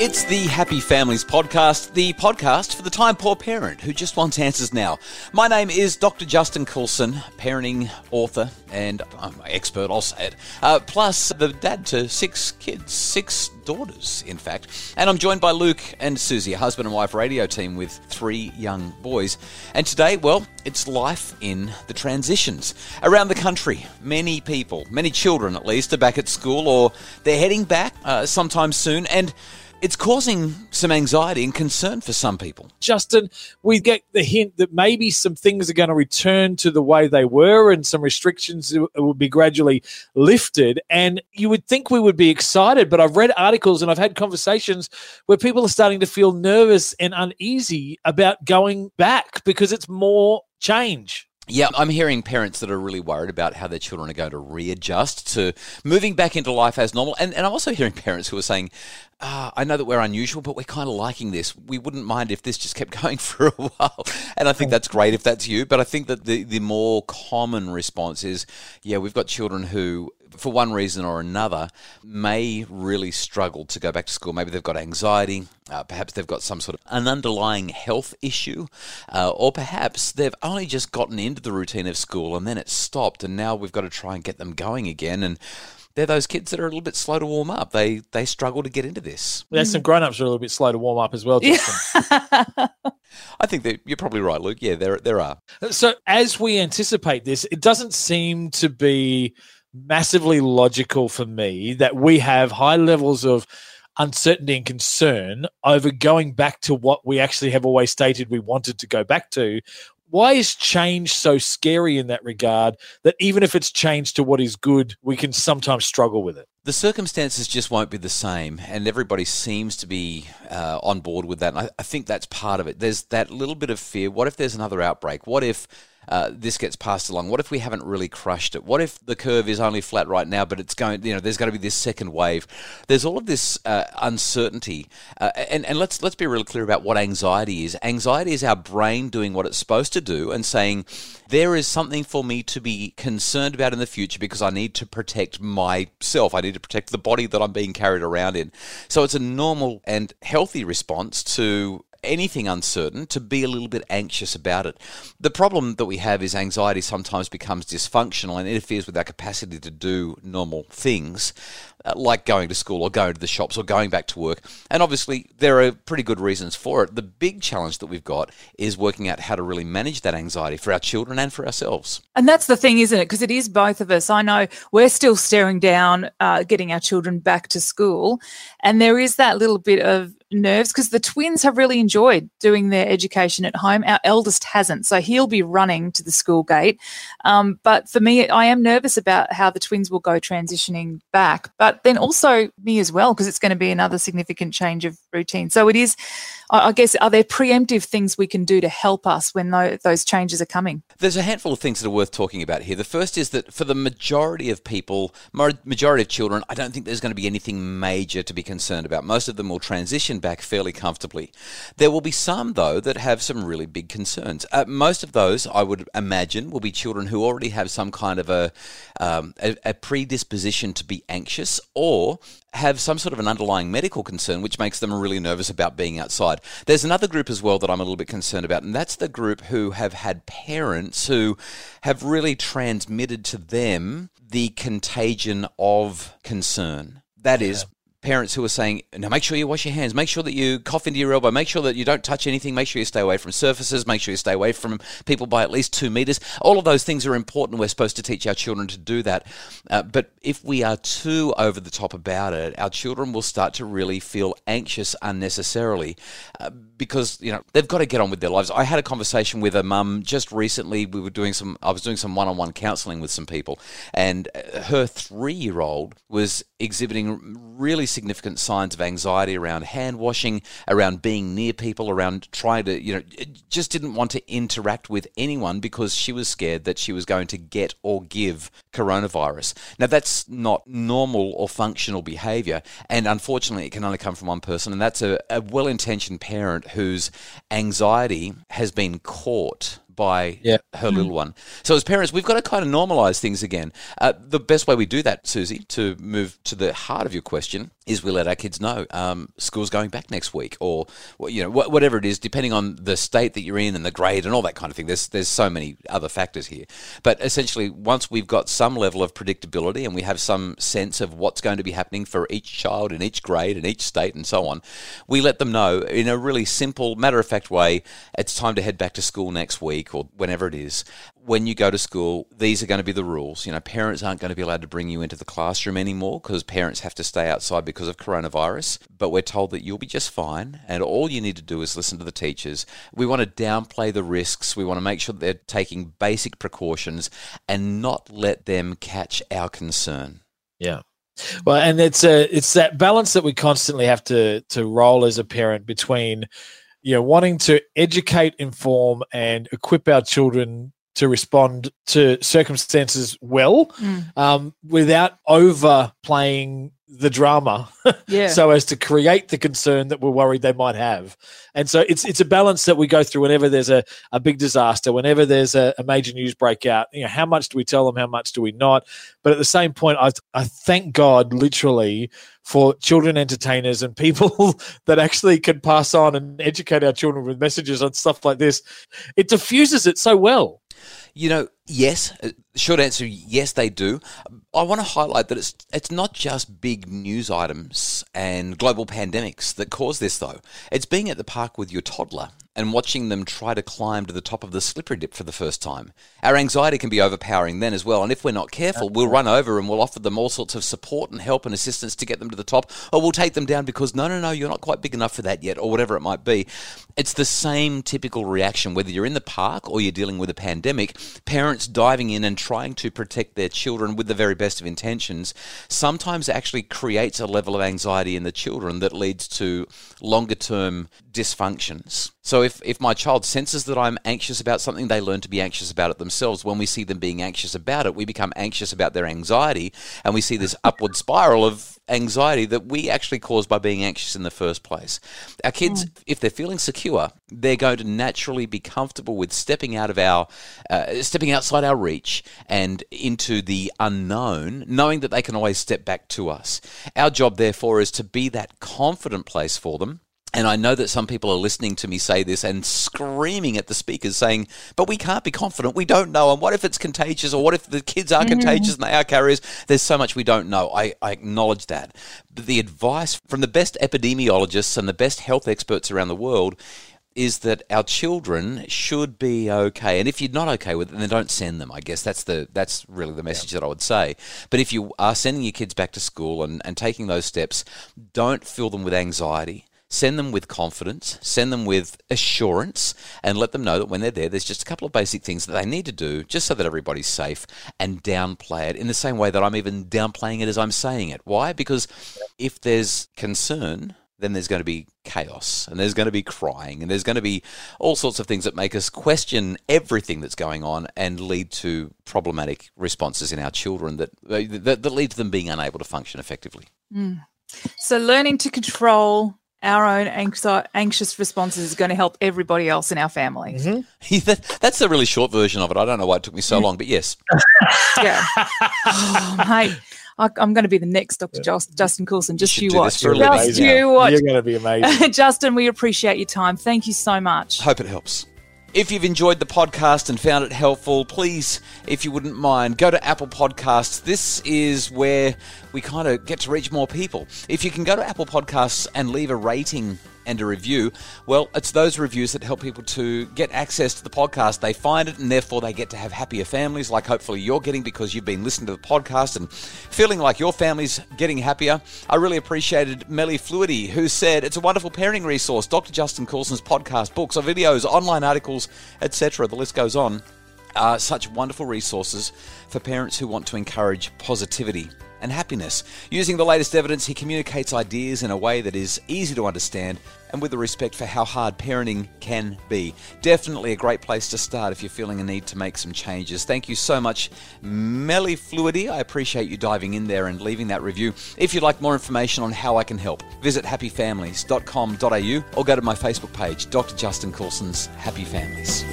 It's the Happy Families podcast, the podcast for the time poor parent who just wants answers now. My name is Dr. Justin Coulson, parenting author and I'm an expert, I'll say it, uh, plus the dad to six kids, six daughters, in fact. And I'm joined by Luke and Susie, a husband and wife radio team with three young boys. And today, well, it's life in the transitions. Around the country, many people, many children at least, are back at school or they're heading back uh, sometime soon. And it's causing some anxiety and concern for some people. Justin, we get the hint that maybe some things are going to return to the way they were and some restrictions will be gradually lifted. And you would think we would be excited, but I've read articles and I've had conversations where people are starting to feel nervous and uneasy about going back because it's more change. Yeah, I'm hearing parents that are really worried about how their children are going to readjust to moving back into life as normal. And, and I'm also hearing parents who are saying, uh, I know that we're unusual, but we're kind of liking this. We wouldn't mind if this just kept going for a while. And I think that's great if that's you. But I think that the, the more common response is, yeah, we've got children who for one reason or another, may really struggle to go back to school. Maybe they've got anxiety, uh, perhaps they've got some sort of an underlying health issue, uh, or perhaps they've only just gotten into the routine of school and then it stopped, and now we've got to try and get them going again. And they're those kids that are a little bit slow to warm up. They they struggle to get into this. There's some grown ups are a little bit slow to warm up as well. Justin. I think that you're probably right, Luke. Yeah, there there are. So as we anticipate this, it doesn't seem to be massively logical for me that we have high levels of uncertainty and concern over going back to what we actually have always stated we wanted to go back to. Why is change so scary in that regard that even if it's changed to what is good, we can sometimes struggle with it? The circumstances just won't be the same, and everybody seems to be uh, on board with that. And I, I think that's part of it. There's that little bit of fear. What if there's another outbreak? What if uh, this gets passed along? What if we haven't really crushed it? What if the curve is only flat right now, but it's going, you know, there's going to be this second wave? There's all of this uh, uncertainty, uh, and and let's let's be really clear about what anxiety is. Anxiety is our brain doing what it's supposed to do and saying there is something for me to be concerned about in the future because I need to protect myself. I need to protect the body that I'm being carried around in. So it's a normal and healthy response to anything uncertain to be a little bit anxious about it. The problem that we have is anxiety sometimes becomes dysfunctional and interferes with our capacity to do normal things. Uh, like going to school or going to the shops or going back to work. And obviously, there are pretty good reasons for it. The big challenge that we've got is working out how to really manage that anxiety for our children and for ourselves. And that's the thing, isn't it? Because it is both of us. I know we're still staring down uh, getting our children back to school. And there is that little bit of nerves because the twins have really enjoyed doing their education at home. Our eldest hasn't, so he'll be running to the school gate. Um, but for me, I am nervous about how the twins will go transitioning back. But then also me as well, because it's going to be another significant change of routine. So it is, I guess, are there preemptive things we can do to help us when those changes are coming? There's a handful of things that are worth talking about here. The first is that for the majority of people, majority of children, I don't think there's going to be anything major to be concerned about. Most of them will transition back fairly comfortably. There will be some, though, that have some really big concerns. Uh, most of those, I would imagine, will be children who already have some kind of a, um, a, a predisposition to be anxious or have some sort of an underlying medical concern which makes them really nervous about being outside. There's another group as well that I'm a little bit concerned about, and that's the group who have had parents who have really transmitted to them the contagion of concern. That is, parents who are saying, now make sure you wash your hands, make sure that you cough into your elbow, make sure that you don't touch anything, make sure you stay away from surfaces, make sure you stay away from people by at least two meters. All of those things are important. We're supposed to teach our children to do that. Uh, but if we are too over the top about it, our children will start to really feel anxious unnecessarily uh, because, you know, they've got to get on with their lives. I had a conversation with a mum just recently. We were doing some, I was doing some one on one counseling with some people, and uh, her three year old was exhibiting really significant signs of anxiety around hand washing, around being near people, around trying to, you know, just didn't want to interact with anyone because she was scared that she was going to get or give coronavirus. Now, that's not normal or functional behavior. And unfortunately, it can only come from one person. And that's a, a well intentioned parent whose anxiety has been caught by Yeah. her little one. So as parents, we've got to kind of normalize things again. Uh, the best way we do that, Susie, to move to the heart of your question, is we let our kids know um, school's going back next week, or you know wh- whatever it is, depending on the state that you're in and the grade and all that kind of thing. There's there's so many other factors here, but essentially, once we've got some level of predictability and we have some sense of what's going to be happening for each child in each grade and each state and so on, we let them know in a really simple, matter of fact way. It's time to head back to school next week or whenever it is. When you go to school, these are going to be the rules. You know, parents aren't going to be allowed to bring you into the classroom anymore because parents have to stay outside because of coronavirus. But we're told that you'll be just fine, and all you need to do is listen to the teachers. We want to downplay the risks. We want to make sure that they're taking basic precautions and not let them catch our concern. Yeah. Well, and it's a it's that balance that we constantly have to to roll as a parent between, know, wanting to educate, inform, and equip our children to respond to circumstances well, Mm. um, without overplaying the drama Yeah. so as to create the concern that we're worried they might have. And so it's it's a balance that we go through whenever there's a, a big disaster, whenever there's a, a major news breakout. You know, how much do we tell them? How much do we not? But at the same point, I I thank God literally for children entertainers and people that actually can pass on and educate our children with messages on stuff like this. It diffuses it so well. You know, yes. uh, Short answer: yes, they do. I want to highlight that it's it's not just big news items and global pandemics that cause this, though. It's being at the park with your toddler and watching them try to climb to the top of the slippery dip for the first time. Our anxiety can be overpowering then as well, and if we're not careful, we'll run over and we'll offer them all sorts of support and help and assistance to get them to the top, or we'll take them down because no, no, no, you're not quite big enough for that yet, or whatever it might be. It's the same typical reaction whether you're in the park or you're dealing with a pandemic. Parents diving in and trying to protect their children with the very best of intentions sometimes actually creates a level of anxiety in the children that leads to longer term dysfunctions. So if, if my child senses that I'm anxious about something, they learn to be anxious about it themselves. When we see them being anxious about it, we become anxious about their anxiety and we see this upward spiral of anxiety that we actually cause by being anxious in the first place. Our kids, if they're feeling secure, they're going to naturally be comfortable with stepping out of our, uh, stepping outside our reach and into the unknown, knowing that they can always step back to us. Our job, therefore, is to be that confident place for them. And I know that some people are listening to me say this and screaming at the speakers saying, but we can't be confident. We don't know. And what if it's contagious? Or what if the kids are mm-hmm. contagious and they are carriers? There's so much we don't know. I, I acknowledge that. But the advice from the best epidemiologists and the best health experts around the world is that our children should be okay. And if you're not okay with it, then don't send them. I guess that's the that's really the message that I would say. But if you are sending your kids back to school and, and taking those steps, don't fill them with anxiety. Send them with confidence, send them with assurance, and let them know that when they're there, there's just a couple of basic things that they need to do just so that everybody's safe and downplay it in the same way that I'm even downplaying it as I'm saying it. Why? Because if there's concern, then there's going to be chaos and there's going to be crying and there's going to be all sorts of things that make us question everything that's going on and lead to problematic responses in our children that, that, that lead to them being unable to function effectively. Hmm. So learning to control our own anxi- anxious responses is going to help everybody else in our family. Mm-hmm. that, that's the really short version of it. I don't know why it took me so long, but yes. Yeah. oh, mate, I, I'm going to be the next Dr. Jos- Justin Coulson. Just should you watch. You're. Just amazing. you watch. You're going to be amazing. Justin, we appreciate your time. Thank you so much. Hope it helps. If you've enjoyed the podcast and found it helpful, please, if you wouldn't mind, go to Apple Podcasts. This is where we kind of get to reach more people. If you can go to Apple Podcasts and leave a rating and a review, well, it's those reviews that help people to get access to the podcast. They find it and therefore they get to have happier families, like hopefully you're getting because you've been listening to the podcast and feeling like your family's getting happier. I really appreciated Melly Fluidity, who said it's a wonderful parenting resource. Dr. Justin Coulson's podcast, books, or videos, online articles, etc. The list goes on. Are such wonderful resources for parents who want to encourage positivity and happiness. Using the latest evidence, he communicates ideas in a way that is easy to understand and with a respect for how hard parenting can be. Definitely a great place to start if you're feeling a need to make some changes. Thank you so much, Melly Fluidity. I appreciate you diving in there and leaving that review. If you'd like more information on how I can help, visit happyfamilies.com.au or go to my Facebook page, Dr. Justin Coulson's Happy Families.